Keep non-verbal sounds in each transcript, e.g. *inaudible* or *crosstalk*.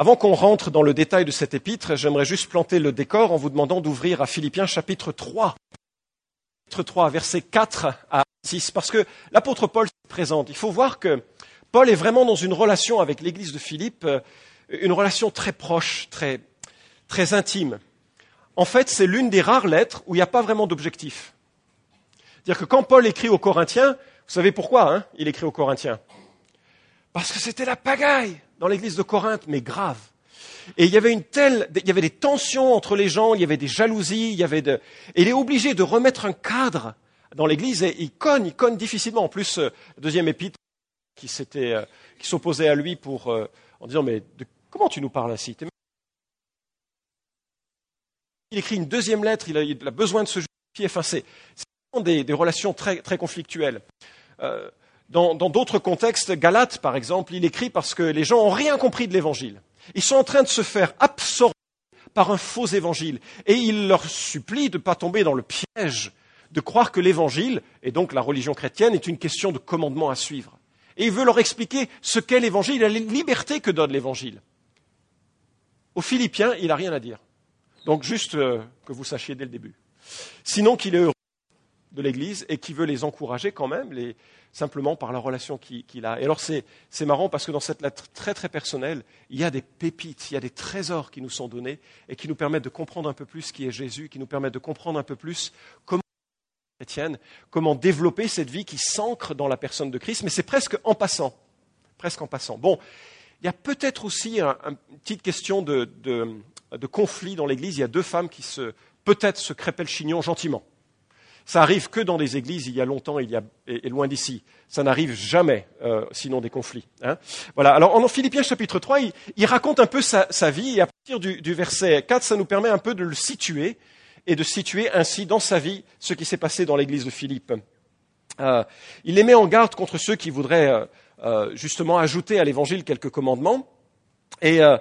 Avant qu'on rentre dans le détail de cet épître, j'aimerais juste planter le décor en vous demandant d'ouvrir à Philippiens chapitre 3. Chapitre 3, versets 4 à 6, parce que l'apôtre Paul se présente. Il faut voir que Paul est vraiment dans une relation avec l'église de Philippe, euh, une relation très proche, très, très intime. En fait, c'est l'une des rares lettres où il n'y a pas vraiment d'objectif. C'est-à-dire que quand Paul écrit aux Corinthiens, vous savez pourquoi hein, il écrit aux Corinthiens? Parce que c'était la pagaille dans l'église de Corinthe, mais grave. Et il y avait une telle, il y avait des tensions entre les gens, il y avait des jalousies, il y avait de, et il est obligé de remettre un cadre dans l'église et il cogne, il cogne difficilement. En plus, euh, deuxième épître qui s'était, euh, qui s'opposait à lui pour, euh, en disant, mais comment tu nous parles ainsi? Il écrit une deuxième lettre, il a, il a besoin de se justifier. Enfin, c'est, des, des, relations très, très conflictuelles. Euh, dans d'autres contextes, Galate, par exemple, il écrit parce que les gens n'ont rien compris de l'Évangile. Ils sont en train de se faire absorber par un faux évangile. Et il leur supplie de ne pas tomber dans le piège de croire que l'évangile, et donc la religion chrétienne, est une question de commandement à suivre. Et il veut leur expliquer ce qu'est l'évangile la liberté que donne l'évangile. Aux Philippiens, il n'a rien à dire. Donc juste euh, que vous sachiez dès le début. Sinon qu'il est heureux de l'Église et qui veut les encourager quand même, les, simplement par la relation qu'il a. Et alors c'est marrant parce que dans cette lettre très très personnelle, il y a des pépites, il y a des trésors qui nous sont donnés et qui nous permettent de comprendre un peu plus qui est Jésus, qui nous permettent de comprendre un peu plus comment chrétienne, comment développer cette vie qui s'ancre dans la personne de Christ, mais c'est presque en passant, presque en passant. Bon, il y a peut-être aussi une petite question de, de conflit dans l'Église. Il y a deux femmes qui se peut-être se crêpaient le chignon gentiment. Ça arrive que dans des églises il y a longtemps il y a, et, loin d'ici. Ça n'arrive jamais, euh, sinon des conflits. Hein. Voilà. Alors en Philippiens chapitre 3, il, raconte un peu sa, vie et à partir du, du, verset 4, ça nous permet un peu de le situer et de situer ainsi dans sa vie ce qui s'est passé dans l'église de Philippe. Euh, il les met en garde contre ceux qui voudraient euh, justement ajouter à l'évangile quelques commandements. Et euh,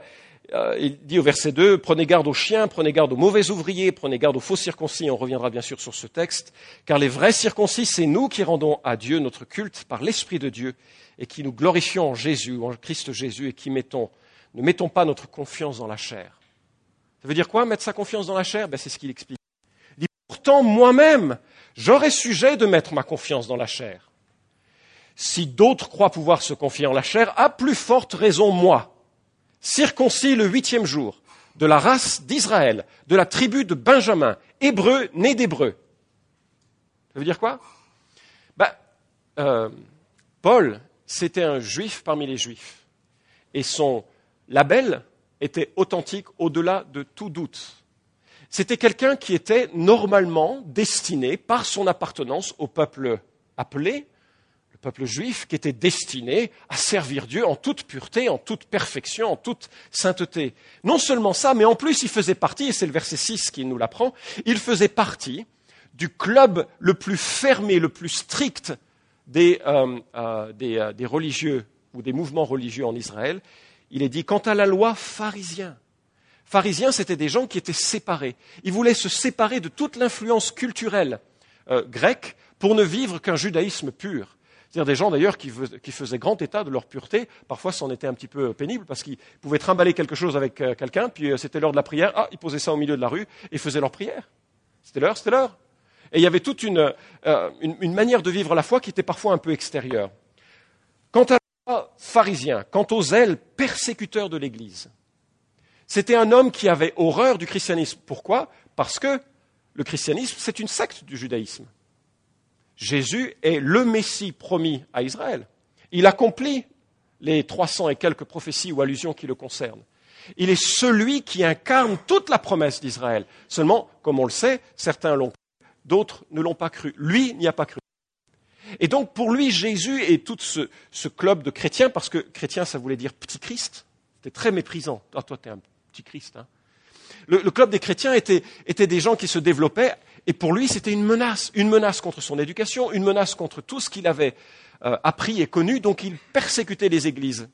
il dit au verset 2, prenez garde aux chiens, prenez garde aux mauvais ouvriers, prenez garde aux faux circoncis, on reviendra bien sûr sur ce texte, car les vrais circoncis, c'est nous qui rendons à Dieu notre culte par l'Esprit de Dieu et qui nous glorifions en Jésus, en Christ Jésus, et qui mettons, ne mettons pas notre confiance dans la chair. Ça veut dire quoi, mettre sa confiance dans la chair? Ben, C'est ce qu'il explique. Il dit, pourtant, moi-même, j'aurais sujet de mettre ma confiance dans la chair. Si d'autres croient pouvoir se confier en la chair, à plus forte raison moi circoncis le huitième jour, de la race d'Israël, de la tribu de Benjamin, hébreu né d'hébreu. Ça veut dire quoi? Ben, euh, Paul, c'était un juif parmi les juifs. Et son label était authentique au-delà de tout doute. C'était quelqu'un qui était normalement destiné, par son appartenance au peuple appelé, peuple juif qui était destiné à servir Dieu en toute pureté, en toute perfection, en toute sainteté. Non seulement ça, mais en plus il faisait partie, et c'est le verset 6 qui nous l'apprend, il faisait partie du club le plus fermé, le plus strict des, euh, euh, euh, des religieux ou des mouvements religieux en Israël. Il est dit, quant à la loi, pharisien. Pharisiens, c'était des gens qui étaient séparés. Ils voulaient se séparer de toute l'influence culturelle grecque pour ne vivre qu'un judaïsme pur. C'est-à-dire des gens d'ailleurs qui, faisaient grand état de leur pureté. Parfois, c'en était un petit peu pénible parce qu'ils pouvaient trimballer quelque chose avec euh, quelqu'un, puis euh, c'était l'heure de la prière. Ah, ils posaient ça au milieu de la rue et faisaient leur prière. C'était l'heure, c'était l'heure. Et il y avait toute une, euh, une, manière de vivre la foi qui était parfois un peu extérieure. Quant à pharisien, quant aux ailes persécuteurs de l'Église, c'était un homme qui avait horreur du christianisme. Pourquoi? Parce que le christianisme, c'est une secte du judaïsme. Jésus est le Messie promis à Israël. Il accomplit les 300 et quelques prophéties ou allusions qui le concernent. Il est celui qui incarne toute la promesse d'Israël. Seulement, comme on le sait, certains l'ont cru, d'autres ne l'ont pas cru. Lui n'y a pas cru. Et donc, pour lui, Jésus et tout ce, club de chrétiens, parce que chrétien, ça voulait dire petit Christ, c'était très méprisant. Ah, toi, t'es un petit Christ. Hein. Le, club des chrétiens était des gens qui se développaient et pour lui, c'était une menace, une menace contre son éducation, une menace contre tout ce qu'il avait euh, appris et connu, donc il persécutait les églises.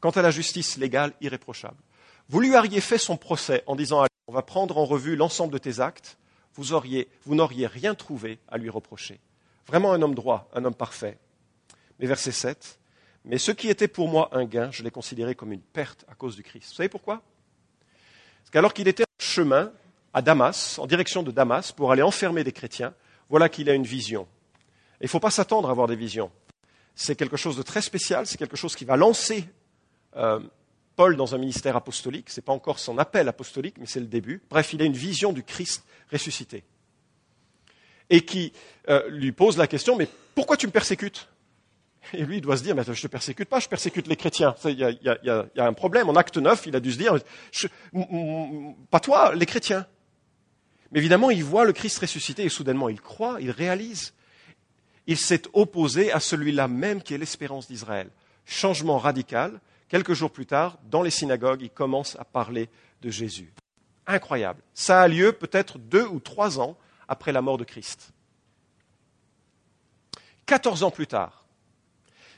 Quant à la justice légale, irréprochable. Vous lui auriez fait son procès en disant on va prendre en revue l'ensemble de tes actes, vous, vous n'auriez rien trouvé à lui reprocher. Vraiment un homme droit, un homme parfait. Mais verset 7, Mais ce qui était pour moi un gain, je l'ai considéré comme une perte à cause du Christ. Vous savez pourquoi? Parce qu'alors qu'il était en chemin à Damas, en direction de Damas, pour aller enfermer des chrétiens, voilà qu'il a une vision. il ne faut pas s'attendre à avoir des visions. C'est quelque chose de très spécial, c'est quelque chose qui va lancer euh, Paul dans un ministère apostolique. Ce n'est pas encore son appel apostolique, mais c'est le début. Bref, il a une vision du Christ ressuscité. Et qui euh, lui pose la question, mais pourquoi tu me persécutes? Et lui, il doit se dire, mais je ne te persécute pas, je persécute les chrétiens. Il y, a, un problème. En acte 9, il a dû se dire, pas toi, les chrétiens. Mais évidemment, il voit le Christ ressuscité et soudainement, il croit, il réalise. Il s'est opposé à celui-là même qui est l'espérance d'Israël. Changement radical, Quelques jours plus tard, dans les synagogues, il commence à parler de Jésus. Incroyable. Ça a lieu peut-être deux ou trois ans après la mort de Christ. Quatorze ans plus tard,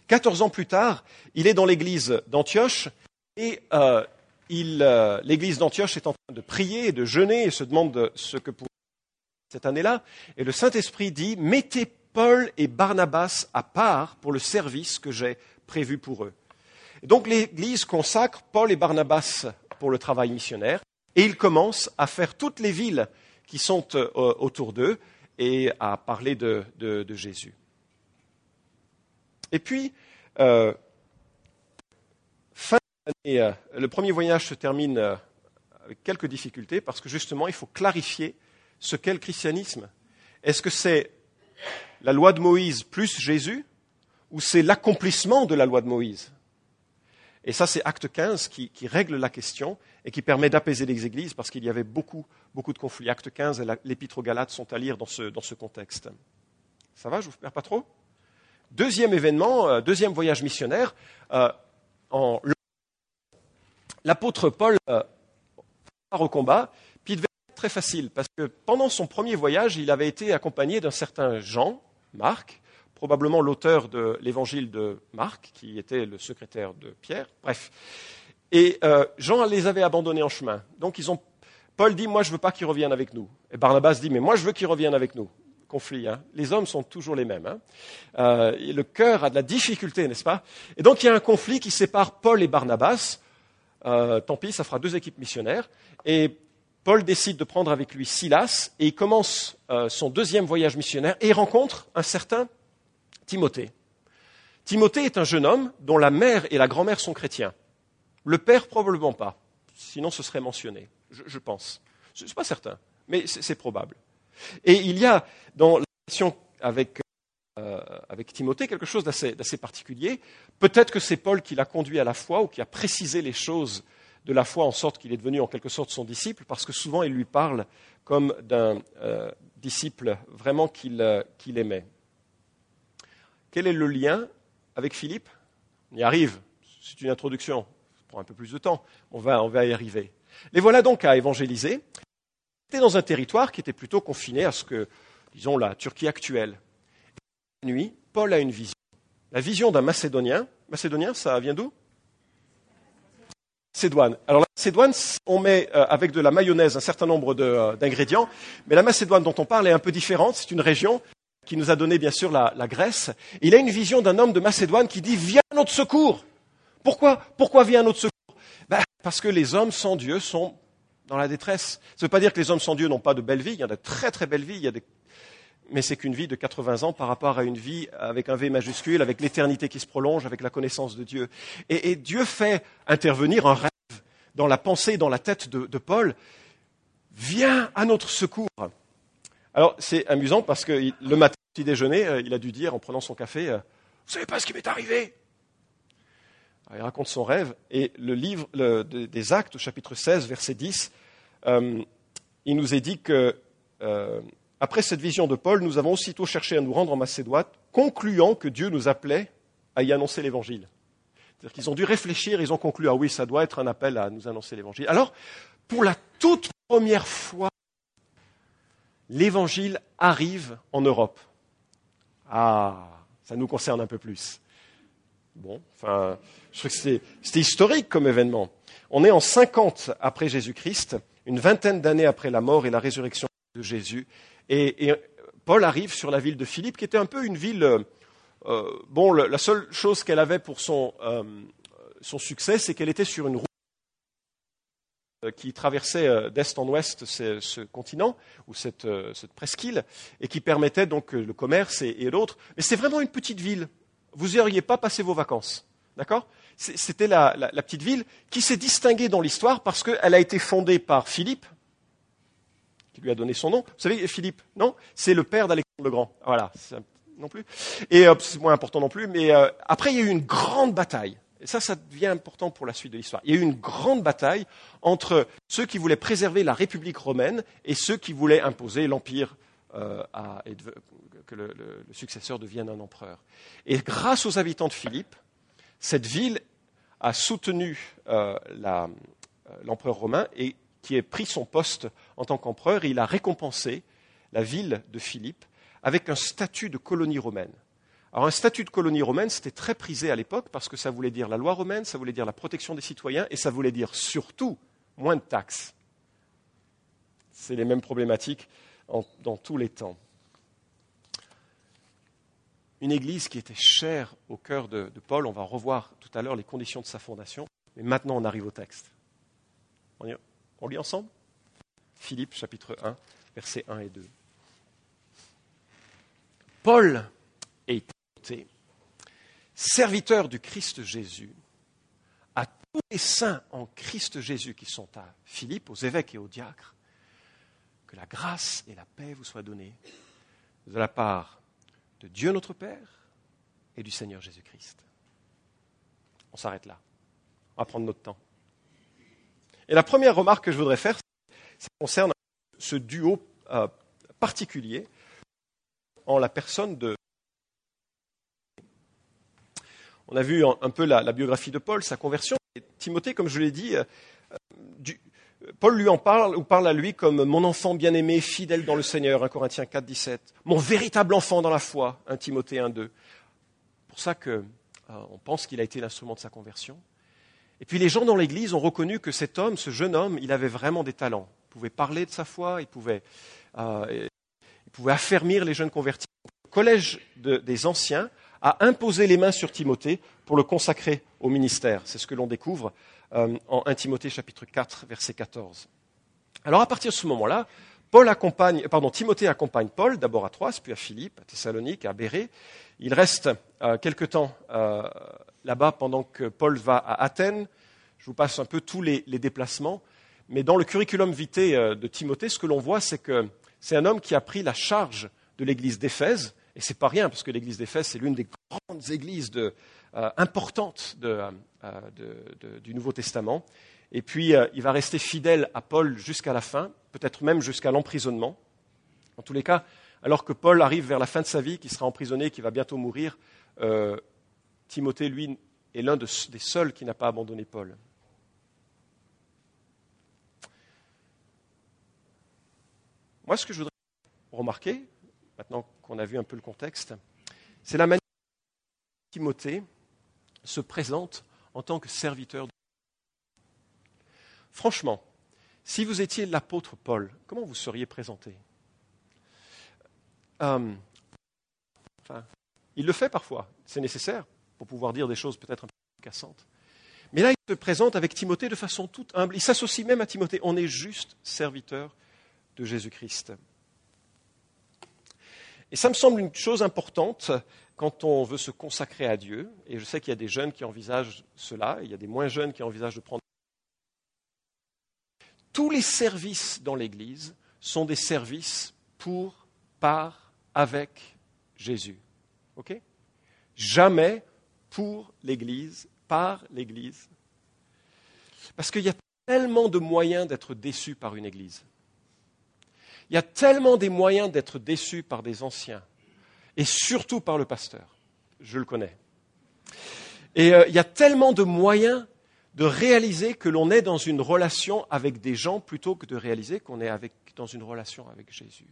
quatorze ans plus tard, il est dans l'église d'Antioche et euh, l'église d'Antioche est en train de prier et de jeûner et se demande ce que pour cette année-là. Et le Saint-Esprit dit, mettez Paul et Barnabas à part pour le service que j'ai prévu pour eux donc l'Église consacre Paul et Barnabas pour le travail missionnaire et ils commencent à faire toutes les villes qui sont euh, autour d'eux et à parler de, Jésus. Et puis, euh, euh, le premier voyage se termine avec quelques difficultés parce que justement, il faut clarifier ce qu'est le christianisme. Est-ce que c'est la loi de Moïse plus Jésus ou c'est l'accomplissement de la loi de Moïse? Et ça, c'est Acte 15 qui, règle la question et qui permet d'apaiser les églises parce qu'il y avait beaucoup, beaucoup de conflits. Acte 15 et l'Épître aux Galates sont à lire dans ce, dans ce contexte. Ça va, je ne vous perds pas trop? Deuxième événement, euh, deuxième voyage missionnaire. Euh, l'apôtre Paul euh, part au combat, puis il devait être très facile parce que pendant son premier voyage, il avait été accompagné d'un certain Jean, Marc, probablement l'auteur de l'évangile de Marc, qui était le secrétaire de Pierre. Bref. Et euh, Jean les avait abandonnés en chemin. Donc ils ont, Paul dit, moi je ne veux pas qu'ils reviennent avec nous. Et Barnabas dit, mais moi je veux qu'ils reviennent avec nous. Conflit. Hein. Les hommes sont toujours les mêmes. Hein. Euh, le cœur a de la difficulté, n'est-ce pas? Et donc il y a un conflit qui sépare Paul et Barnabas. Euh, tant pis, ça fera deux équipes missionnaires. Et Paul décide de prendre avec lui Silas et il commence son deuxième voyage missionnaire et il rencontre un certain Timothée. Timothée est un jeune homme dont la mère et la grand-mère sont chrétiens. Le père, probablement pas. Sinon, ce serait mentionné, je, pense. Ce n'est pas certain, mais c'est probable. Et il y a dans la relation avec, euh, avec Timothée quelque chose d'assez particulier. Peut-être que c'est Paul qui l'a conduit à la foi ou qui a précisé les choses de la foi en sorte qu'il est devenu en quelque sorte son disciple, parce que souvent il lui parle comme d'un euh, disciple vraiment qu'il euh, aimait. Quel est le lien avec Philippe? On y arrive. C'est une introduction. Ça prend un peu plus de temps. On va, on va y arriver. Les voilà donc à évangéliser. C'était dans un territoire qui était plutôt confiné à ce que, disons, la Turquie actuelle. Nuit, Paul a une vision. La vision d'un Macédonien. Macédonien, ça vient d'où? Macédoine. Alors la Macédoine, on met euh, avec de la mayonnaise un certain nombre euh, d'ingrédients, mais la Macédoine dont on parle est un peu différente. C'est une région qui nous a donné bien sûr la, Grèce. il a une vision d'un homme de Macédoine qui dit Viens à notre secours. Pourquoi? Pourquoi viens à notre secours? Ben, Parce que les hommes sans Dieu sont dans la détresse. Ça ne veut pas dire que les hommes sans Dieu n'ont pas de belles vies. Il y a de très très belles vies. Mais c'est qu'une vie de 80 ans par rapport à une vie avec un V majuscule, avec l'éternité qui se prolonge, avec la connaissance de Dieu. Et, Dieu fait intervenir un rêve dans la pensée, dans la tête de, Paul. Viens à notre secours. Alors, c'est amusant parce que le matin, petit déjeuner, euh, il a dû dire, en prenant son café, euh, Vous savez pas ce qui m'est arrivé? Il raconte son rêve, et le livre des Actes, chapitre 16, verset 10, euh, il nous est dit que, après cette vision de Paul, nous avons aussitôt cherché à nous rendre en Macédoine, concluant que Dieu nous appelait à y annoncer l'Évangile. C'est-à-dire qu'ils ont dû réfléchir, ils ont conclu, ah oui, ça doit être un appel à nous annoncer l'Évangile. Alors, pour la toute première fois l'évangile arrive en Europe. Ah, ça nous concerne un peu plus. Bon, enfin, je trouve que c'était historique comme événement. On est en 50 après Jésus-Christ, une vingtaine d'années après la mort et la résurrection de Jésus, et, Paul arrive sur la ville de Philippe, qui était un peu une ville, euh, euh, bon, la seule chose qu'elle avait pour son, euh, son succès, c'est qu'elle était sur une route euh, qui traversait euh, d'est en ouest ce, ce continent ou cette, cette, presqu'île et qui permettait donc le commerce et, et d'autres. Mais c'est vraiment une petite ville. Vous n'y auriez pas passé vos vacances, d'accord? C'était la, la, la, petite ville qui s'est distinguée dans l'histoire parce qu'elle a été fondée par Philippe, qui lui a donné son nom. Vous savez, Philippe, non? C'est le père d'Alexandre le Grand. Voilà, non plus. Et euh, c'est moins important non plus. Mais euh, après, il y a eu une grande bataille. Et ça, ça devient important pour la suite de l'histoire. Il y a eu une grande bataille entre ceux qui voulaient préserver la République romaine et ceux qui voulaient imposer l'empire euh, et de, que le, le, successeur devienne un empereur. Et grâce aux habitants de Philippe, cette ville a soutenu euh, l'empereur romain et qui a pris son poste en tant qu'empereur, il a récompensé la ville de Philippe avec un statut de colonie romaine. Alors un statut de colonie romaine, c'était très prisé à l'époque parce que ça voulait dire la loi romaine, ça voulait dire la protection des citoyens et ça voulait dire surtout moins de taxes. C'est les mêmes problématiques dans tous les temps. Une église qui était chère au cœur de, Paul, on va revoir tout à l'heure les conditions de sa fondation, mais maintenant on arrive au texte. On lit ensemble? Philippe chapitre 1, versets 1 et 2. Paul et Timothée, serviteurs du Christ Jésus, à tous les saints en Christ Jésus qui sont à Philippe, aux évêques et aux diacres, que la grâce et la paix vous soient données de la part de Dieu notre Père et du Seigneur Jésus-Christ. On s'arrête là. On va prendre notre temps. Et la première remarque que je voudrais faire, ça concerne ce duo euh, particulier en la personne de. On a vu un, peu la, biographie de Paul, sa conversion. Et Timothée, comme je l'ai dit, euh, du, Paul lui en parle ou parle à lui comme mon enfant bien-aimé, fidèle dans le Seigneur, 1 Corinthiens 4, 17. Mon véritable enfant dans la foi, 1 Timothée 1, 2. Pour ça que euh, on pense qu'il a été l'instrument de sa conversion. Et puis les gens dans l'Église ont reconnu que cet homme, ce jeune homme, il avait vraiment des talents. Il pouvait parler de sa foi, il pouvait, euh, il pouvait affermir les jeunes convertis. Le collège de, des anciens a imposé les mains sur Timothée pour le consacrer au ministère. C'est ce que l'on découvre euh, en 1 Timothée chapitre 4, verset 14. Alors à partir de ce moment-là, Paul accompagne, pardon, Timothée accompagne Paul, d'abord à Troyes, puis à Philippe, à Thessalonique, à Bérée. Il reste euh, quelque temps euh, là-bas pendant que Paul va à Athènes. Je vous passe un peu tous les, déplacements. Mais dans le curriculum vitae euh, de Timothée, ce que l'on voit, c'est que c'est un homme qui a pris la charge de l'église d'Éphèse. Et c'est pas rien, parce que l'église d'Éphèse, c'est l'une des grandes églises euh, importantes euh, du Nouveau Testament. Et puis, il va rester fidèle à Paul jusqu'à la fin, peut-être même jusqu'à l'emprisonnement. En tous les cas, alors que Paul arrive vers la fin de sa vie, qui sera emprisonné, qui va bientôt mourir, Timothée, lui, est l'un de, des seuls qui n'a pas abandonné Paul. Moi, ce que je voudrais remarquer, maintenant qu'on a vu un peu le contexte, c'est la manière dont Timothée se présente en tant que serviteur de Franchement, si vous étiez l'apôtre Paul, comment vous seriez présenté? Euh, Il le fait parfois, c'est nécessaire pour pouvoir dire des choses peut-être un peu cassantes. Mais là, il se présente avec Timothée de façon toute humble. Il s'associe même à Timothée. On est juste serviteur de Jésus-Christ. Et ça me semble une chose importante quand on veut se consacrer à Dieu. Et je sais qu'il y a des jeunes qui envisagent cela, il y a des moins jeunes qui envisagent de prendre. Tous les services dans l'Église sont des services pour, par, avec Jésus. OK? Jamais pour l'Église, par l'Église. Parce qu'il y a tellement de moyens d'être déçu par une Église. Il y a tellement des moyens d'être déçu par des anciens, et surtout par le pasteur. Je le connais. Et euh, il y a tellement de moyens de réaliser que l'on est dans une relation avec des gens plutôt que de réaliser qu'on est dans une relation avec Jésus.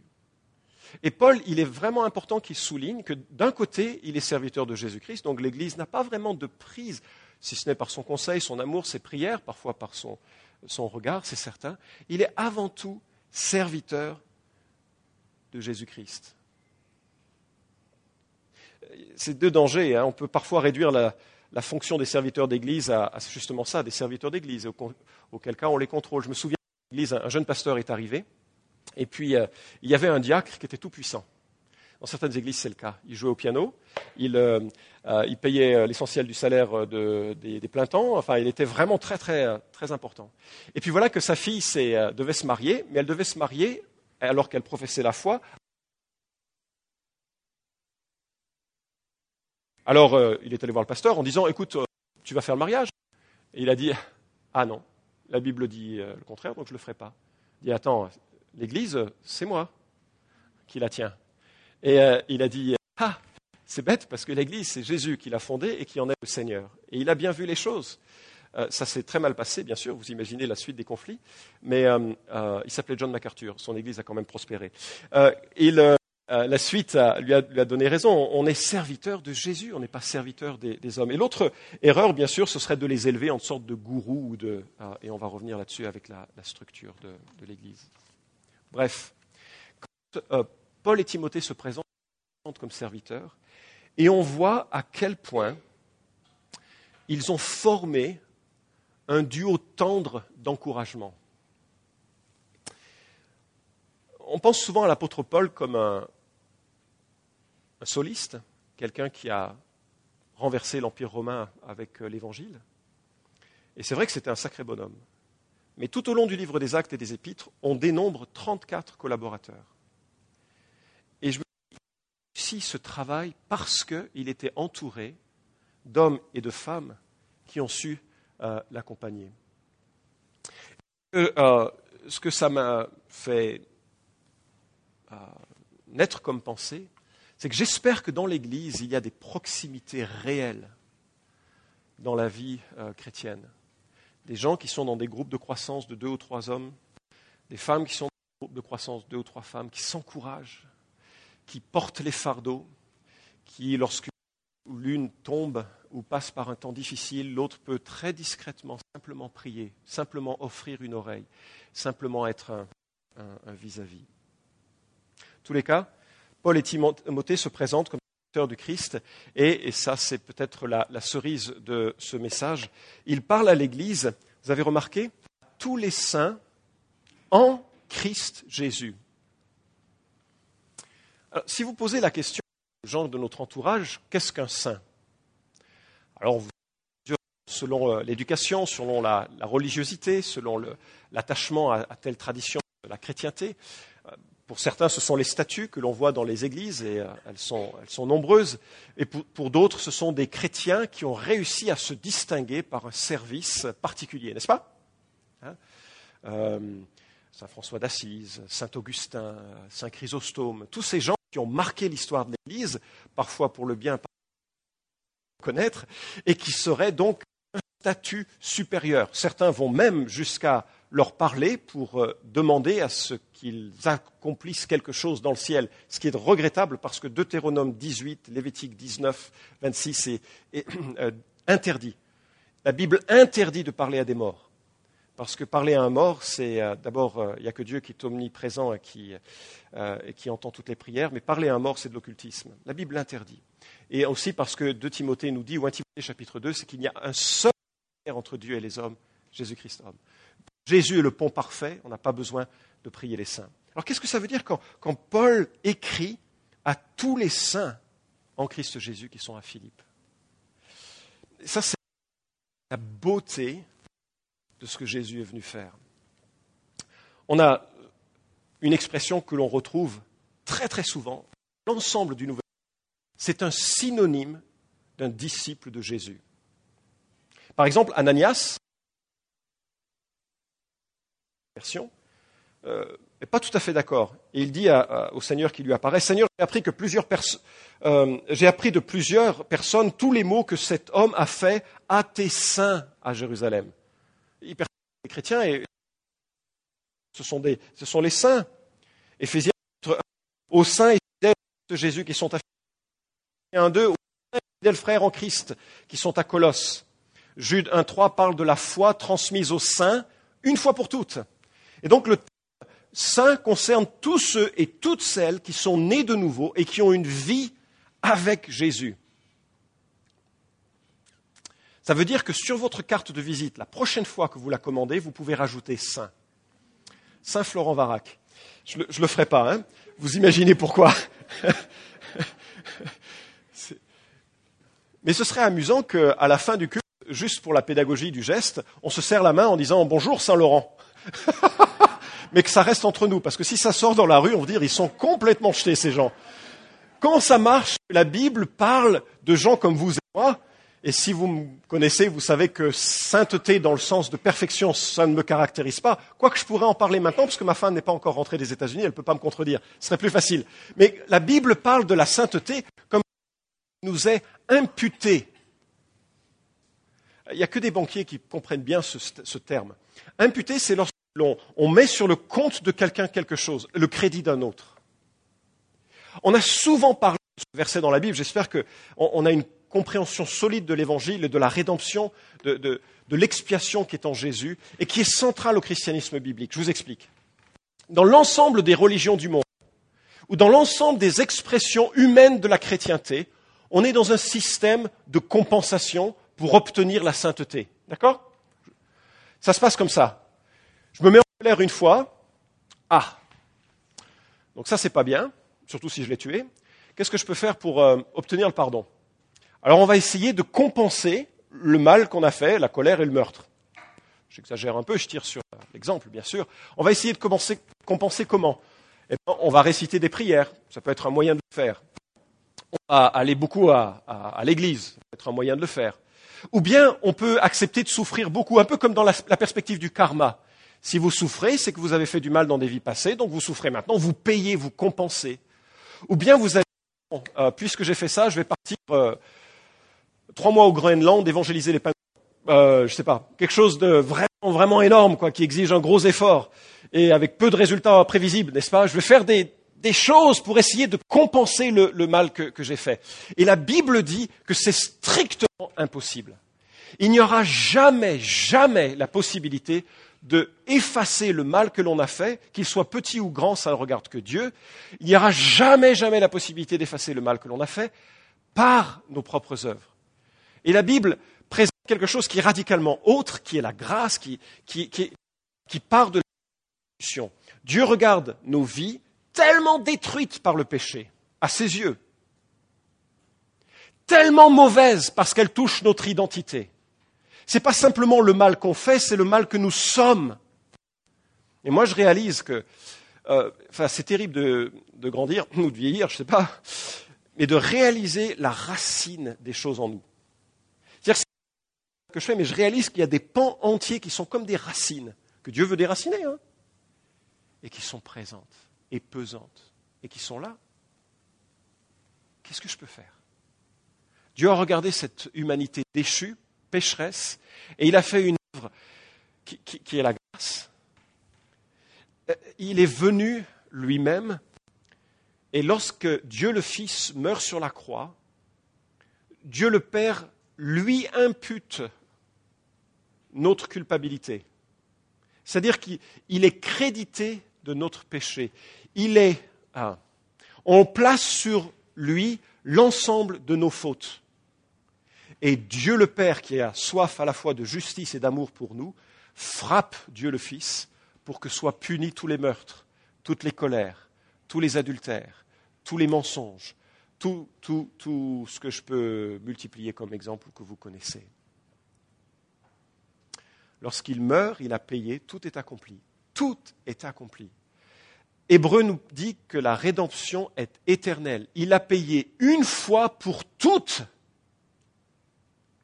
Et Paul, il est vraiment important qu'il souligne que d'un côté, il est serviteur de Jésus-Christ, donc l'Église n'a pas vraiment de prise, si ce n'est par son conseil, son amour, ses prières, parfois par son, regard, c'est certain. Il est avant tout serviteur de Jésus-Christ. c'est deux dangers. Hein. On peut parfois réduire la, fonction des serviteurs d'église à, justement ça, des serviteurs d'église, auquel cas on les contrôle. Je me souviens, l'église, un jeune pasteur est arrivé, et puis euh, il y avait un diacre qui était tout puissant. Dans certaines églises, c'est le cas. Il jouait au piano, il, euh, euh, payait l'essentiel du salaire des, plein temps. Enfin, il était vraiment très, très, très important. Et puis voilà que sa fille devait se marier, mais elle devait se marier alors qu'elle professait la foi Alors, il est allé voir le pasteur en disant, écoute, tu vas faire le mariage Et il a dit, *laughs* ah non, la Bible dit le contraire, donc je ne le ferai pas. Il dit, attends, l'Église, c'est moi qui la tiens. Et il a dit, ah, c'est bête parce que l'Église, c'est Jésus qui l'a fondée et qui en est le Seigneur. Et il a bien vu les choses. ça s'est très mal passé, bien sûr, vous imaginez la suite des conflits, mais il s'appelait John MacArthur, son Église a quand même prospéré. euh, la suite lui, a, donné raison. On est serviteur de Jésus, on n'est pas serviteur des, hommes. Et l'autre erreur, bien sûr, ce serait de les élever en sorte de gourou. Ou de, et on va revenir là-dessus avec la, structure de, l'Église. Bref, quand, euh, Paul et Timothée se présentent comme serviteurs, et on voit à quel point ils ont formé un duo tendre d'encouragement. On pense souvent à l'apôtre Paul comme un, soliste, quelqu'un qui a renversé l'Empire romain avec euh, l'Évangile. Et c'est vrai que c'était un sacré bonhomme. Mais tout au long du livre des actes et des épîtres, on dénombre 34 collaborateurs. Et je me dis, ce travail parce qu'il était entouré d'hommes et de femmes qui ont su euh, l'accompagner. Euh, ce que ça m'a fait naître comme pensée, c'est que j'espère que dans l'Église, il y a des proximités réelles dans la vie euh, chrétienne. Des gens qui sont dans des groupes de croissance de deux ou trois hommes, des femmes qui sont dans des groupes de croissance de deux ou trois femmes, qui s'encouragent, qui portent les fardeaux, qui, lorsque l'une tombe ou passe par un temps difficile, l'autre peut très discrètement, simplement prier, simplement offrir une oreille, simplement être un vis-à-vis. tous les cas, Paul et Timothée se présentent comme du Christ, et, ça c'est peut-être la, cerise de ce message, ils parlent à l'Église, vous avez remarqué, tous les saints en Christ Jésus. si vous posez la question aux gens de notre entourage, qu'est-ce qu'un saint? Alors, selon euh, l'éducation, selon la, religiosité, selon l'attachement à, à, telle tradition de la chrétienté, pour certains, ce sont les statues que l'on voit dans les églises, et euh, elles, sont, nombreuses. Et pour, d'autres, ce sont des chrétiens qui ont réussi à se distinguer par un service particulier, n'est-ce pas? Hein? Euh, Saint François d'Assise, Saint Augustin, Saint Chrysostome, tous ces gens qui ont marqué l'histoire de l'Église, parfois pour le bien, parfois pour le connaître, et qui seraient donc un statut supérieur. Certains vont même jusqu'à leur parler pour euh, demander à ce qu'ils accomplissent quelque chose dans le ciel, ce qui est regrettable parce que Deutéronome 18, Lévitique 19, 26 est, *clears throat* euh, interdit. La Bible interdit de parler à des morts. Parce que parler à un mort, c'est euh, d'abord, il n'y a que Dieu qui est omniprésent et qui, entend toutes les prières, mais parler à un mort, c'est de l'occultisme. La Bible l'interdit. Et aussi parce que 2 Timothée nous dit, ou 1 Timothée chapitre 2, c'est qu'il y a un seul entre Dieu et les hommes, Jésus-Christ homme. Jésus est le pont parfait, on n'a pas besoin de prier les saints. Alors qu'est-ce que ça veut dire quand, Paul écrit à tous les saints en Christ Jésus qui sont à Philippe? Ça, c'est la beauté de ce que Jésus est venu faire. On a une expression que l'on retrouve très très souvent, l'ensemble du Nouveau c'est un synonyme d'un disciple de Jésus. Par exemple, Ananias, version, euh, n'est pas tout à fait d'accord. Et il dit au Seigneur qui lui apparaît, Seigneur, j'ai appris, que plusieurs euh, j'ai appris de plusieurs personnes tous les mots que cet homme a fait à tes saints à Jérusalem. Il les chrétiens et ce sont, des, ce sont les saints. Éphésiens aux saints et fidèles de Jésus qui sont à un d'eux, aux saints et fidèles frères en Christ qui sont à Colosse. Jude 1.3 parle de la foi transmise aux saints une fois pour toutes. Et donc le saint concerne tous ceux et toutes celles qui sont nés de nouveau et qui ont une vie avec Jésus. Ça veut dire que sur votre carte de visite, la prochaine fois que vous la commandez, vous pouvez rajouter Saint. Saint Florent Varac. Je ne le, ferai pas, hein. Vous imaginez pourquoi. *laughs* Mais ce serait amusant qu'à la fin du culte, juste pour la pédagogie du geste, on se serre la main en disant bonjour Saint Laurent. *laughs* Mais que ça reste entre nous, parce que si ça sort dans la rue, on va dire ils sont complètement jetés ces gens. Quand ça marche, la Bible parle de gens comme vous et moi, et si vous me connaissez, vous savez que sainteté dans le sens de perfection, ça ne me caractérise pas. Quoique je pourrais en parler maintenant, parce que ma femme n'est pas encore rentrée des États-Unis, elle ne peut pas me contredire. Ce serait plus facile. Mais la Bible parle de la sainteté comme nous est imputée. Il n'y a que des banquiers qui comprennent bien ce, ce terme. Imputé, c'est lorsque on met sur le compte de quelqu'un quelque chose, le crédit d'un autre. On a souvent parlé de ce verset dans la Bible. J'espère qu'on on a une compréhension solide de l'évangile et de la rédemption, de, l'expiation qui est en Jésus et qui est centrale au christianisme biblique. Je vous explique. Dans l'ensemble des religions du monde, ou dans l'ensemble des expressions humaines de la chrétienté, on est dans un système de compensation pour obtenir la sainteté. D'accord? Ça se passe comme ça. Je me mets en colère une fois. Ah Donc ça, c'est pas bien, surtout si je l'ai tué. Qu'est-ce que je peux faire pour euh, obtenir le pardon? Alors on va essayer de compenser le mal qu'on a fait, la colère et le meurtre. J'exagère un peu, je tire sur l'exemple, bien sûr. On va essayer de compenser, comment? Eh ben, On va réciter des prières, ça peut être un moyen de le faire. On va aller beaucoup à, l'église, ça peut être un moyen de le faire. Ou bien on peut accepter de souffrir beaucoup, un peu comme dans la, perspective du karma. Si vous souffrez, c'est que vous avez fait du mal dans des vies passées, donc vous souffrez maintenant, vous payez, vous compensez. Ou bien vous allez, euh, puisque j'ai fait ça, je vais partir euh, trois mois au Groenland, évangéliser les pingouins. Euh, je sais pas, quelque chose de vraiment, vraiment énorme, quoi, qui exige un gros effort et avec peu de résultats prévisibles, n'est-ce pas? Je vais faire des, choses pour essayer de compenser le, le mal que, que j'ai fait. Et la Bible dit que c'est strictement impossible. Il n'y aura jamais, jamais la possibilité de effacer le mal que l'on a fait, qu'il soit petit ou grand, ça ne regarde que Dieu. Il n'y aura jamais, jamais la possibilité d'effacer le mal que l'on a fait par nos propres œuvres. Et la Bible présente quelque chose qui est radicalement autre, qui est la grâce, qui, part de la Dieu regarde nos vies tellement détruites par le péché, à ses yeux, tellement mauvaises parce qu'elles touchent notre identité. Ce n'est pas simplement le mal qu'on fait, c'est le mal que nous sommes. Et moi, je réalise que, euh, enfin, c'est terrible de, grandir *laughs* ou de vieillir, je ne sais pas, mais de réaliser la racine des choses en nous que je fais, mais je réalise qu'il y a des pans entiers qui sont comme des racines, que Dieu veut déraciner, hein, et qui sont présentes et pesantes, et qui sont là. Qu'est-ce que je peux faire? Dieu a regardé cette humanité déchue, pécheresse, et il a fait une œuvre qui, est la grâce. Euh, il est venu lui-même, et lorsque Dieu le Fils meurt sur la croix, Dieu le Père lui impute notre culpabilité. C'est-à-dire qu'il est crédité de notre péché. Il est, ah, on place sur lui l'ensemble de nos fautes. Et Dieu le Père, qui a soif à la fois de justice et d'amour pour nous, frappe Dieu le Fils pour que soient punis tous les meurtres, toutes les colères, tous les adultères, tous les mensonges, tout, ce que je peux multiplier comme exemple que vous connaissez. Lorsqu'il meurt, il a payé, tout est accompli. Tout est accompli. Hébreu nous dit que la rédemption est éternelle. Il a payé une fois pour toutes.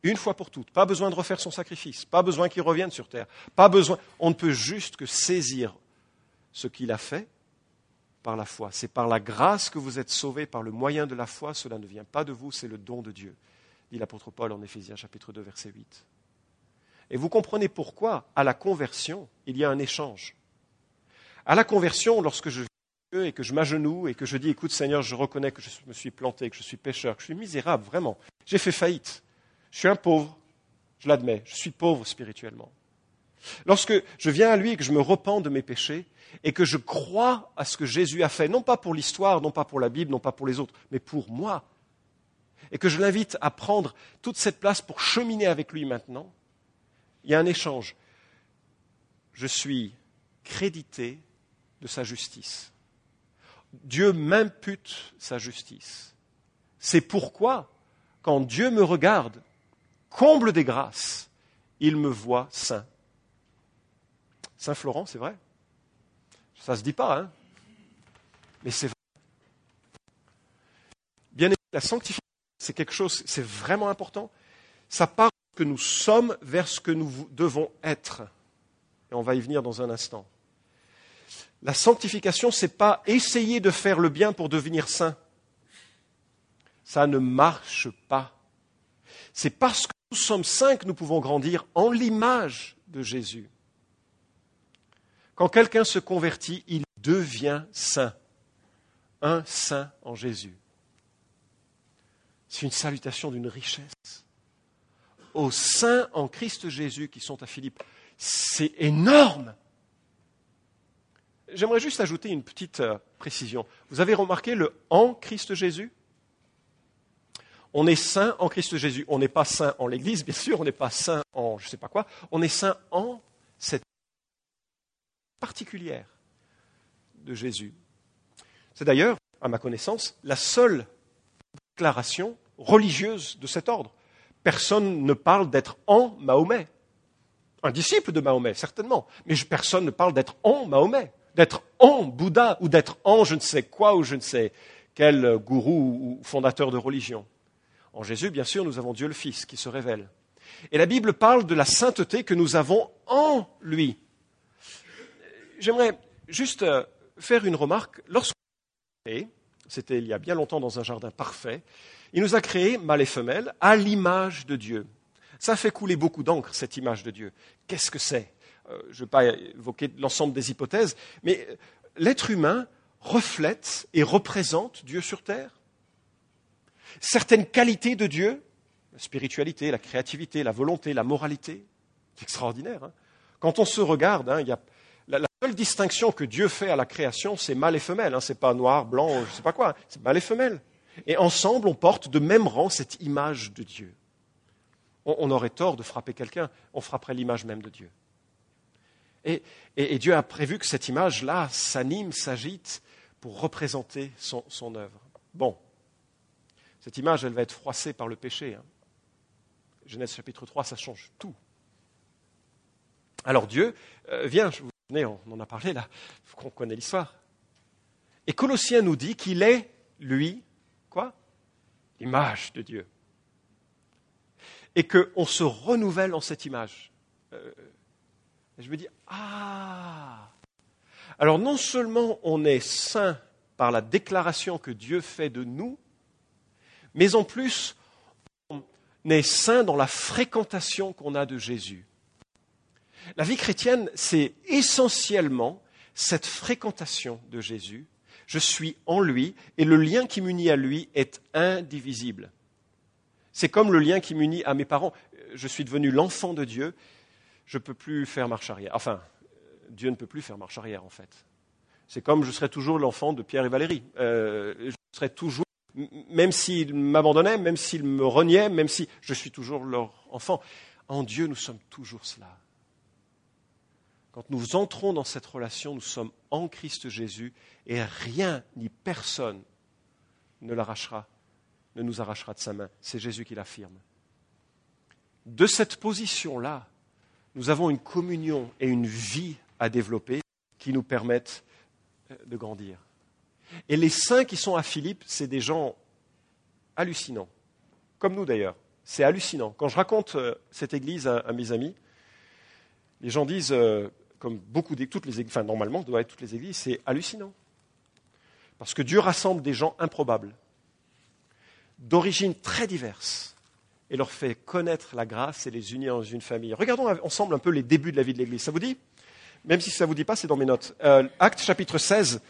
Une fois pour toutes. Pas besoin de refaire son sacrifice. Pas besoin qu'il revienne sur terre. Pas besoin. On ne peut juste que saisir ce qu'il a fait par la foi. C'est par la grâce que vous êtes sauvés, par le moyen de la foi. Cela ne vient pas de vous, c'est le don de Dieu, dit l'apôtre Paul en Éphésiens chapitre 2 verset 8. Et vous comprenez pourquoi, à la conversion, il y a un échange. À la conversion, lorsque je viens et que je m'agenouille et que je dis, écoute Seigneur, je reconnais que je me suis planté, que je suis pécheur, que je suis misérable, vraiment. J'ai fait faillite. Je suis un pauvre, je l'admets, je suis pauvre spirituellement. Lorsque je viens à lui et que je me repens de mes péchés et que je crois à ce que Jésus a fait, non pas pour l'histoire, non pas pour la Bible, non pas pour les autres, mais pour moi, et que je l'invite à prendre toute cette place pour cheminer avec lui maintenant, il y a un échange. Je suis crédité de sa justice. Dieu m'impute sa justice. C'est pourquoi, quand Dieu me regarde, comble des grâces, il me voit saint. Saint Florent, c'est vrai Ça ne se dit pas, hein Mais c'est vrai. Bien aimé, la sanctification, c'est quelque chose, c'est vraiment important. Ça part de ce que nous sommes vers ce que nous devons être. Et on va y venir dans un instant. La sanctification, ce n'est pas essayer de faire le bien pour devenir saint. Ça ne marche pas. C'est parce que nous sommes que nous pouvons grandir en l'image de Jésus. Quand quelqu'un se convertit, il devient saint. Un saint en Jésus. C'est une salutation d'une richesse. Aux saints en Christ Jésus qui sont à Philippe. C'est énorme. J'aimerais juste ajouter une petite euh, précision. Vous avez remarqué le en Christ Jésus? On est saint en Christ Jésus. On n'est pas saint en l'Église, bien sûr, on n'est pas saint en je ne sais pas quoi. On est saint en cette particulière de Jésus. C'est d'ailleurs, à ma connaissance, la seule déclaration religieuse de cet ordre. Personne ne parle d'être en Mahomet. Un disciple de Mahomet, certainement, mais personne ne parle d'être en Mahomet d'être en Bouddha ou d'être en je ne sais quoi ou je ne sais quel gourou ou fondateur de religion. En Jésus, bien sûr, nous avons Dieu le Fils qui se révèle. Et la Bible parle de la sainteté que nous avons en lui. J'aimerais juste euh, faire une remarque. Lorsqu'on créé, c'était il y a bien longtemps dans un jardin parfait, il nous a créés, mâles et femelles, à l'image de Dieu. Ça fait couler beaucoup d'encre, cette image de Dieu. Qu'est-ce que c'est? Euh, je ne vais pas évoquer l'ensemble des hypothèses, mais l'être humain reflète et représente Dieu sur Terre? Certaines qualités de Dieu, la spiritualité, la créativité, la volonté, la moralité, c'est extraordinaire. Hein. Quand on se regarde, hein, y a, la, seule distinction que Dieu fait à la création, c'est mâle et femelle. Hein, c'est pas noir, blanc, je ne sais pas quoi, c'est mâle et femelle. Et ensemble, on porte de même rang cette image de Dieu. on aurait tort de frapper quelqu'un, on frapperait l'image même de Dieu. Et, Dieu a prévu que cette image-là s'anime, s'agite pour représenter son, œuvre. Bon, cette image, elle va être froissée par le péché. Hein. Genèse chapitre 3, ça change tout. Alors Dieu euh, vient, vous on en a parlé là, qu'on connaît l'histoire. Et Colossiens nous dit qu'il est, lui, quoi? L'image de Dieu. Et qu'on se renouvelle en cette image. Euh, je me dis, ah Alors non seulement on est saint par la déclaration que Dieu fait de nous, mais en plus on est saint dans la fréquentation qu'on a de Jésus. La vie chrétienne, c'est essentiellement cette fréquentation de Jésus. Je suis en lui et le lien qui m'unit à lui est indivisible. C'est comme le lien qui m'unit à mes parents. Je suis devenu l'enfant de Dieu je ne peux plus faire marche arrière. Enfin, Dieu ne peut plus faire marche arrière, en fait. C'est comme je serais toujours l'enfant de Pierre et Valérie. Euh, je serais toujours, même s'ils m'abandonnaient, même s'ils me reniaient, même si je suis toujours leur enfant. En Dieu, nous sommes toujours cela. Quand nous entrons dans cette relation, nous sommes en Christ Jésus et rien ni personne ne l'arrachera, ne nous arrachera de sa main. C'est Jésus qui l'affirme. De cette position-là, nous avons une communion et une vie à développer qui nous permettent euh, de grandir. Et les saints qui sont à Philippe, c'est des gens hallucinants, comme nous d'ailleurs. C'est hallucinant. Quand je raconte euh, cette église à, mes amis, les gens disent, euh, comme beaucoup de toutes les églises, enfin normalement, doit être toutes les églises, c'est hallucinant. Parce que Dieu rassemble des gens improbables, d'origines très diverses, et leur fait connaître la grâce et les unir dans une famille. Regardons ensemble un peu les débuts de la vie de l'Église. Ça vous dit? Même si ça ne vous dit pas, c'est dans mes notes. Euh, acte chapitre 16.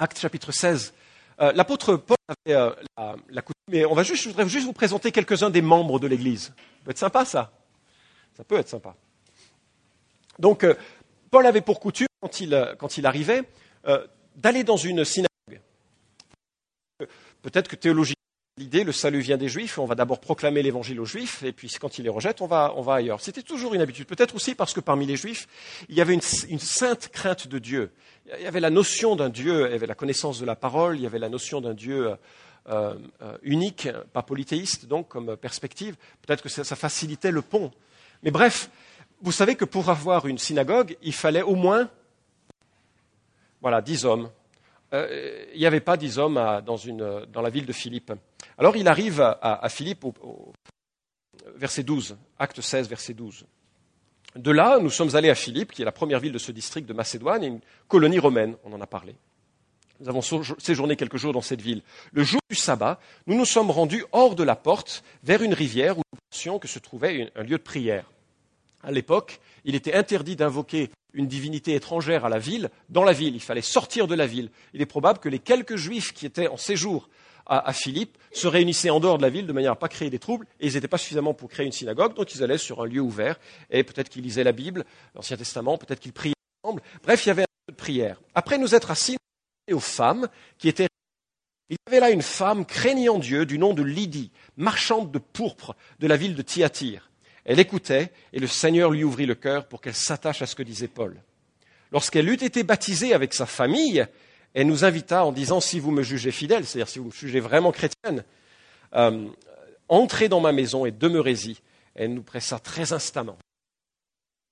Acte chapitre 16. Euh, l'apôtre Paul avait euh, la, coutume, mais on va juste, je voudrais juste vous présenter quelques-uns des membres de l'Église. Ça peut être sympa, ça. Ça peut être sympa. Donc, Paul avait pour coutume, quand il, il arrivait, d'aller dans une synagogue. Peut-être que théologiquement, l'idée, le salut vient des Juifs, on va d'abord proclamer l'évangile aux Juifs, et puis quand ils les rejettent, on va, ailleurs. C'était toujours une habitude. Peut-être aussi parce que parmi les Juifs, il y avait une, sainte crainte de Dieu. Il y avait la notion d'un Dieu, il y avait la connaissance de la parole, il y avait la notion d'un Dieu euh, euh, unique, pas polythéiste, donc comme perspective. Peut-être que ça, facilitait le pont. Mais bref, vous savez que pour avoir une synagogue, il fallait au moins, voilà, dix hommes euh, il n'y avait pas dix hommes dans, la ville de Philippe. Alors il arrive à, Philippe au, verset 12, acte 16, verset 12. De là, nous sommes allés à Philippe, qui est la première ville de ce district de Macédoine, une colonie romaine, on en a parlé. Nous avons séjourné quelques jours dans cette ville. Le jour du sabbat, nous nous sommes rendus hors de la porte, vers une rivière où nous pensions que se trouvait un lieu de prière. À l'époque, il était interdit d'invoquer une divinité étrangère à la ville dans la ville. Il fallait sortir de la ville. Il est probable que les quelques juifs qui étaient en séjour à, Philippe se réunissaient en dehors de la ville de manière à ne pas créer des troubles, et ils n'étaient pas suffisamment pour créer une synagogue, donc ils allaient sur un lieu ouvert, et peut-être qu'ils lisaient la Bible, l'Ancien Testament, peut-être qu'ils priaient ensemble. Bref, il y avait un peu de prière. Après nous être assis aux femmes qui étaient il y avait là une femme craignant Dieu du nom de Lydie, marchande de pourpre de la ville de Thyatire. Elle écoutait et le Seigneur lui ouvrit le cœur pour qu'elle s'attache à ce que disait Paul. Lorsqu'elle eut été baptisée avec sa famille, elle nous invita en disant si vous me jugez fidèle, c'est-à-dire si vous me jugez vraiment chrétienne, euh, entrez dans ma maison et demeurez-y. Elle nous pressa très instamment.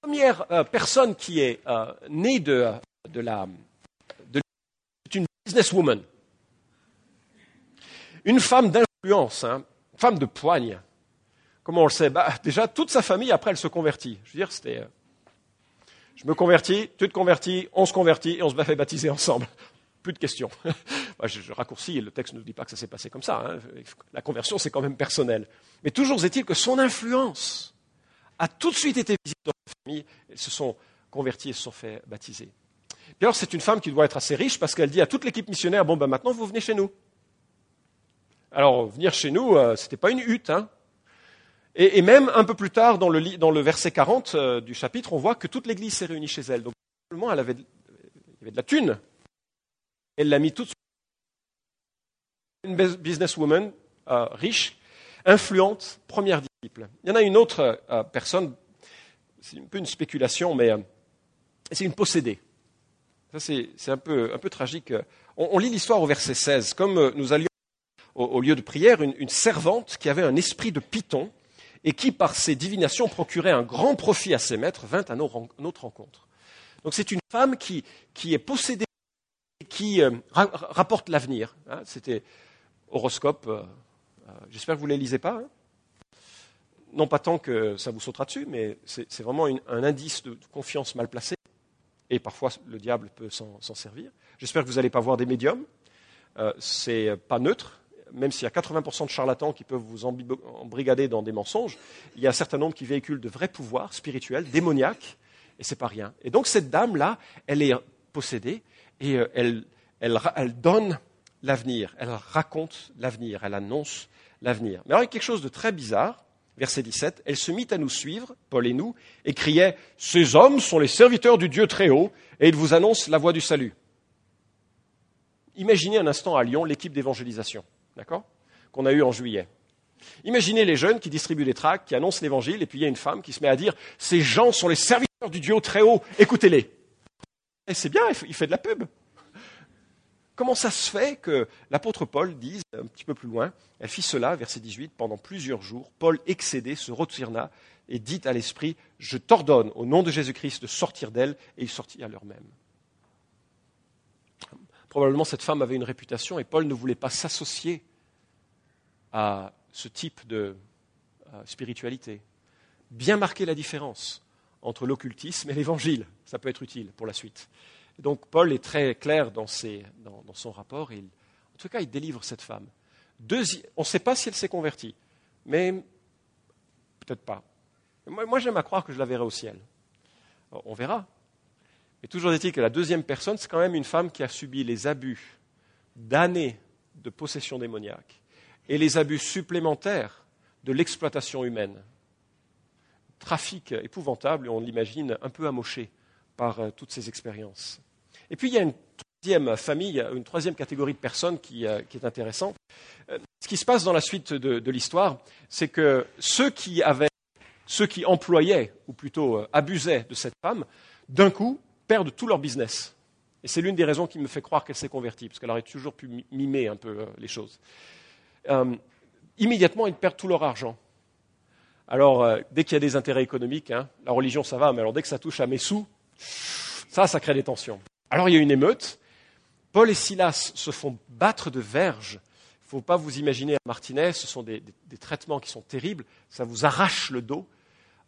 La première euh, personne qui est euh, née de, la de, une businesswoman, une femme d'influence, hein, une femme de poigne. Comment on le sait? Bah, Déjà, toute sa famille, après, elle se convertit. Je veux dire, c'était... Je me convertis, tu te convertis, on se convertit et on se fait baptiser ensemble. Plus de questions. *laughs* Je, raccourcis, le texte ne dit pas que ça s'est passé comme ça. Hein. La conversion, c'est quand même personnel. Mais toujours est-il que son influence a tout de suite été visible dans la famille. Elles se sont converties et se sont fait baptiser. Puis alors, c'est une femme qui doit être assez riche parce qu'elle dit à toute l'équipe missionnaire, bon, ben maintenant, vous venez chez nous. Alors, venir chez nous, euh, ce n'était pas une hutte, hein. Et, même un peu plus tard, dans le, verset 40 euh, du chapitre, on voit que toute l'Église s'est réunie chez elle. Donc, elle avait de la thune. Elle l'a mis tout de suite. Une businesswoman euh, riche, influente, première disciple. Il y en a une autre euh, personne, c'est un peu une spéculation, mais c'est une possédée. Ça, c'est un peu, un peu tragique. On, lit l'histoire au verset 16. Comme nous allions au, lieu de prière, une, servante qui avait un esprit de python et qui, par ses divinations, procurait un grand profit à ses maîtres, vint à notre rencontre. Donc c'est une femme qui, est possédée, qui euh, rapporte l'avenir. Hein. C'était horoscope. Euh, euh, j'espère que vous ne les lisez pas. Hein. non pas tant que ça vous sautera dessus, mais c'est vraiment un indice de confiance mal placé. Et parfois, le diable peut s'en servir. J'espère que vous n'allez pas voir des médiums. c'est pas neutre même s'il y a 80% de charlatans qui peuvent vous embrigader dans des mensonges, il y a un certain nombre qui véhiculent de vrais pouvoirs spirituels, démoniaques, et c'est pas rien. Et donc cette dame-là, elle est possédée et euh, elle, donne l'avenir, elle raconte l'avenir, elle annonce l'avenir. Mais alors il y a quelque chose de très bizarre. Verset 17, elle se mit à nous suivre, Paul et nous, et criait Ces hommes sont les serviteurs du Dieu très haut, et ils vous annoncent la voie du salut. Imaginez un instant à Lyon l'équipe d'évangélisation d'accord Qu'on a eu en juillet. Imaginez les jeunes qui distribuent les tracts, qui annoncent l'évangile, et puis il y a une femme qui se met à dire Ces gens sont les serviteurs du Dieu très haut, écoutez-les. Et c'est bien, il fait de la pub. Comment ça se fait que l'apôtre Paul dise, un petit peu plus loin, elle fit cela, verset 18, pendant plusieurs jours, Paul, excédé, se retourna et dit à l'esprit, je t'ordonne au nom de Jésus-Christ de sortir d'elle, et il sortit à l'heure même. Probablement cette femme avait une réputation et Paul ne voulait pas s'associer à ce type de euh, spiritualité. Bien marquer la différence entre l'occultisme et l'évangile, ça peut être utile pour la suite. donc Paul est très clair dans, son rapport en tout cas il délivre cette femme. on ne sait pas si elle s'est convertie, mais peut-être pas. Moi, moi j'aime à croire que je la verrai au ciel. On verra. Mais toujours est-il que la deuxième personne, c'est quand même une femme qui a subi les abus d'années de possession démoniaque et les abus supplémentaires de l'exploitation humaine. Trafic épouvantable, on l'imagine un peu amoché par euh, toutes ces expériences. Et puis il y a une troisième famille, une troisième catégorie de personnes qui, euh, est intéressante. Euh, ce qui se passe dans la suite de, l'histoire, c'est que ceux qui avaient, ceux qui employaient, ou plutôt abusaient de cette femme, d'un coup, perdent tout leur business. Et c'est l'une des raisons qui me fait croire qu'elle s'est convertie, parce qu'elle aurait toujours pu mimer un peu les choses. Immédiatement, ils perdent tout leur argent. Alors, dès qu'il y a des intérêts économiques, hein, la religion, ça va, mais alors dès que ça touche à mes sous, ça, ça crée des tensions. Alors, il y a une émeute. Paul et Silas se font battre de verges il ne faut pas vous imaginer à Martinez, ce sont des, traitements qui sont terribles, ça vous arrache le dos.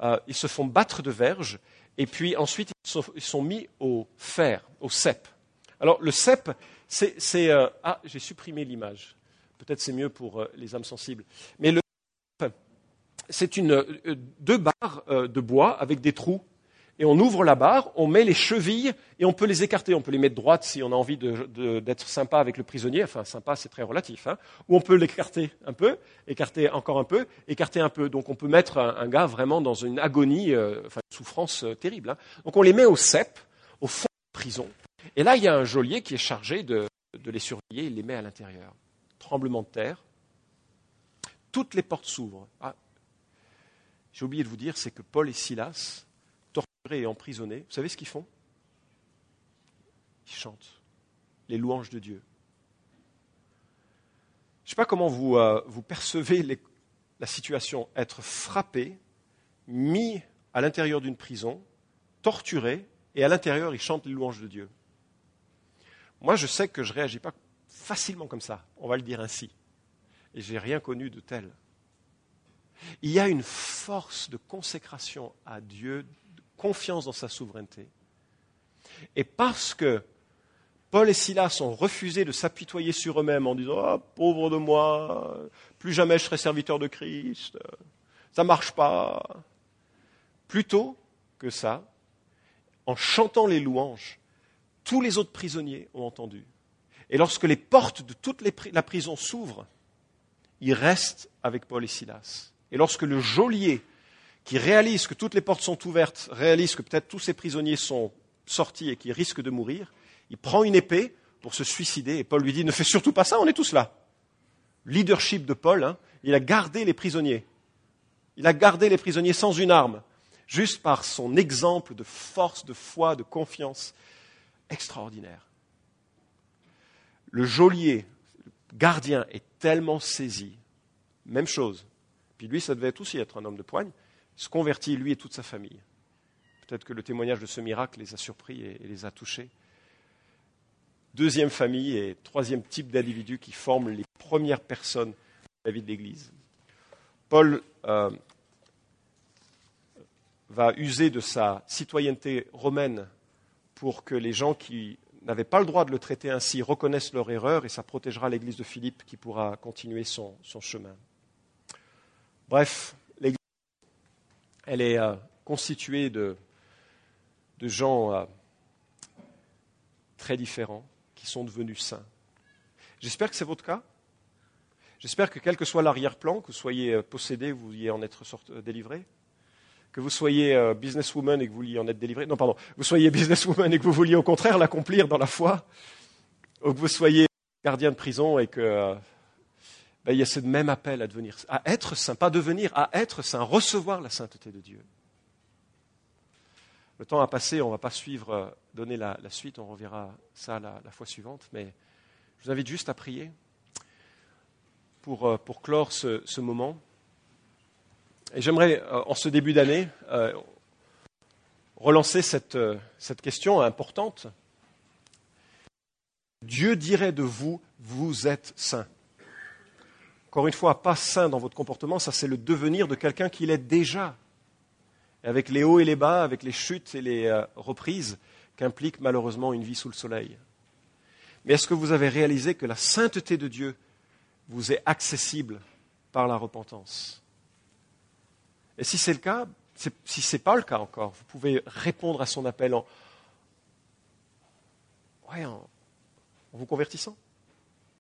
Euh, ils se font battre de verge, et puis ensuite ils sont, mis au fer, au cep. Alors le cep, c'est... Euh, ah, j'ai supprimé l'image. Peut-être c'est mieux pour euh, les âmes sensibles. Mais le c'est deux barres de bois avec des trous et on ouvre la barre, on met les chevilles et on peut les écarter. On peut les mettre droites si on a envie d'être sympa avec le prisonnier. Enfin, sympa, c'est très relatif. Hein. Ou on peut l'écarter un peu, écarter encore un peu, écarter un peu. Donc on peut mettre un, gars vraiment dans une agonie, euh, enfin une souffrance euh, terrible. Hein. Donc on les met au cep, au fond de la prison. Et là, il y a un geôlier qui est chargé de, les surveiller. Il les met à l'intérieur. Tremblement de terre. Toutes les portes s'ouvrent. Ah, j'ai oublié de vous dire, c'est que Paul et Silas et emprisonnés, vous savez ce qu'ils font? Ils chantent les louanges de Dieu. Je ne sais pas comment vous, euh, vous percevez la situation, être frappé, mis à l'intérieur d'une prison, torturé, et à l'intérieur, ils chantent les louanges de Dieu. Moi, je sais que je ne réagis pas facilement comme ça, on va le dire ainsi. Et je n'ai rien connu de tel. Il y a une force de consécration à Dieu confiance dans sa souveraineté. Et parce que Paul et Silas ont refusé de s'apitoyer sur eux-mêmes en disant Ah, pauvre de moi, plus jamais je serai serviteur de Christ, ça ne marche pas. Plutôt que ça, en chantant les louanges, tous les autres prisonniers ont entendu. Et lorsque les portes de toute la prison s'ouvrent, ils restent avec Paul et Silas. Et lorsque le geôlier qui réalise que toutes les portes sont ouvertes, réalise que peut-être tous ces prisonniers sont sortis et qui risquent de mourir, il prend une épée pour se suicider et Paul lui dit ne fais surtout pas ça, on est tous là. Leadership de Paul, hein, il a gardé les prisonniers. Il a gardé les prisonniers sans une arme, juste par son exemple de force, de foi, de confiance extraordinaire. Le geôlier, le gardien, est tellement saisi. Même chose. Puis lui, ça devait aussi être un homme de poigne se convertit, lui et toute sa famille. Peut-être que le témoignage de ce miracle les a surpris et, les a touchés. Deuxième famille et troisième type d'individus qui forment les premières personnes de la vie de l'Église. Paul euh, va user de sa citoyenneté romaine pour que les gens qui n'avaient pas le droit de le traiter ainsi reconnaissent leur erreur et ça protégera l'Église de Philippe qui pourra continuer son chemin. Bref, elle est euh, constituée de, gens euh, très différents qui sont devenus saints. J'espère que c'est votre cas. J'espère que quel que soit l'arrière-plan, que vous soyez euh, possédé, vous vouliez en être délivré, que vous soyez businesswoman et que vous vouliez en être délivré, non pardon, vous soyez businesswoman et que vous vouliez au contraire l'accomplir dans la foi, ou que vous soyez gardien de prison et que il y a ce même appel à devenir, à être saint, pas devenir, à être saint, recevoir la sainteté de Dieu. Le temps a passé, on ne va pas suivre, euh, donner la, suite, on reverra ça la, fois suivante, mais je vous invite juste à prier pour, euh, clore ce, moment. Et j'aimerais, euh, en ce début d'année, relancer cette question importante. Dieu dirait de vous, vous êtes saint. Encore une fois, pas sain dans votre comportement, ça c'est le devenir de quelqu'un qui l'est déjà. avec les hauts et les bas, avec les chutes et les euh, reprises qu'implique malheureusement une vie sous le soleil. Mais est-ce que vous avez réalisé que la sainteté de Dieu vous est accessible par la repentance? Et si c'est le cas, si ce n'est pas le cas encore, vous pouvez répondre à son appel en vous convertissant.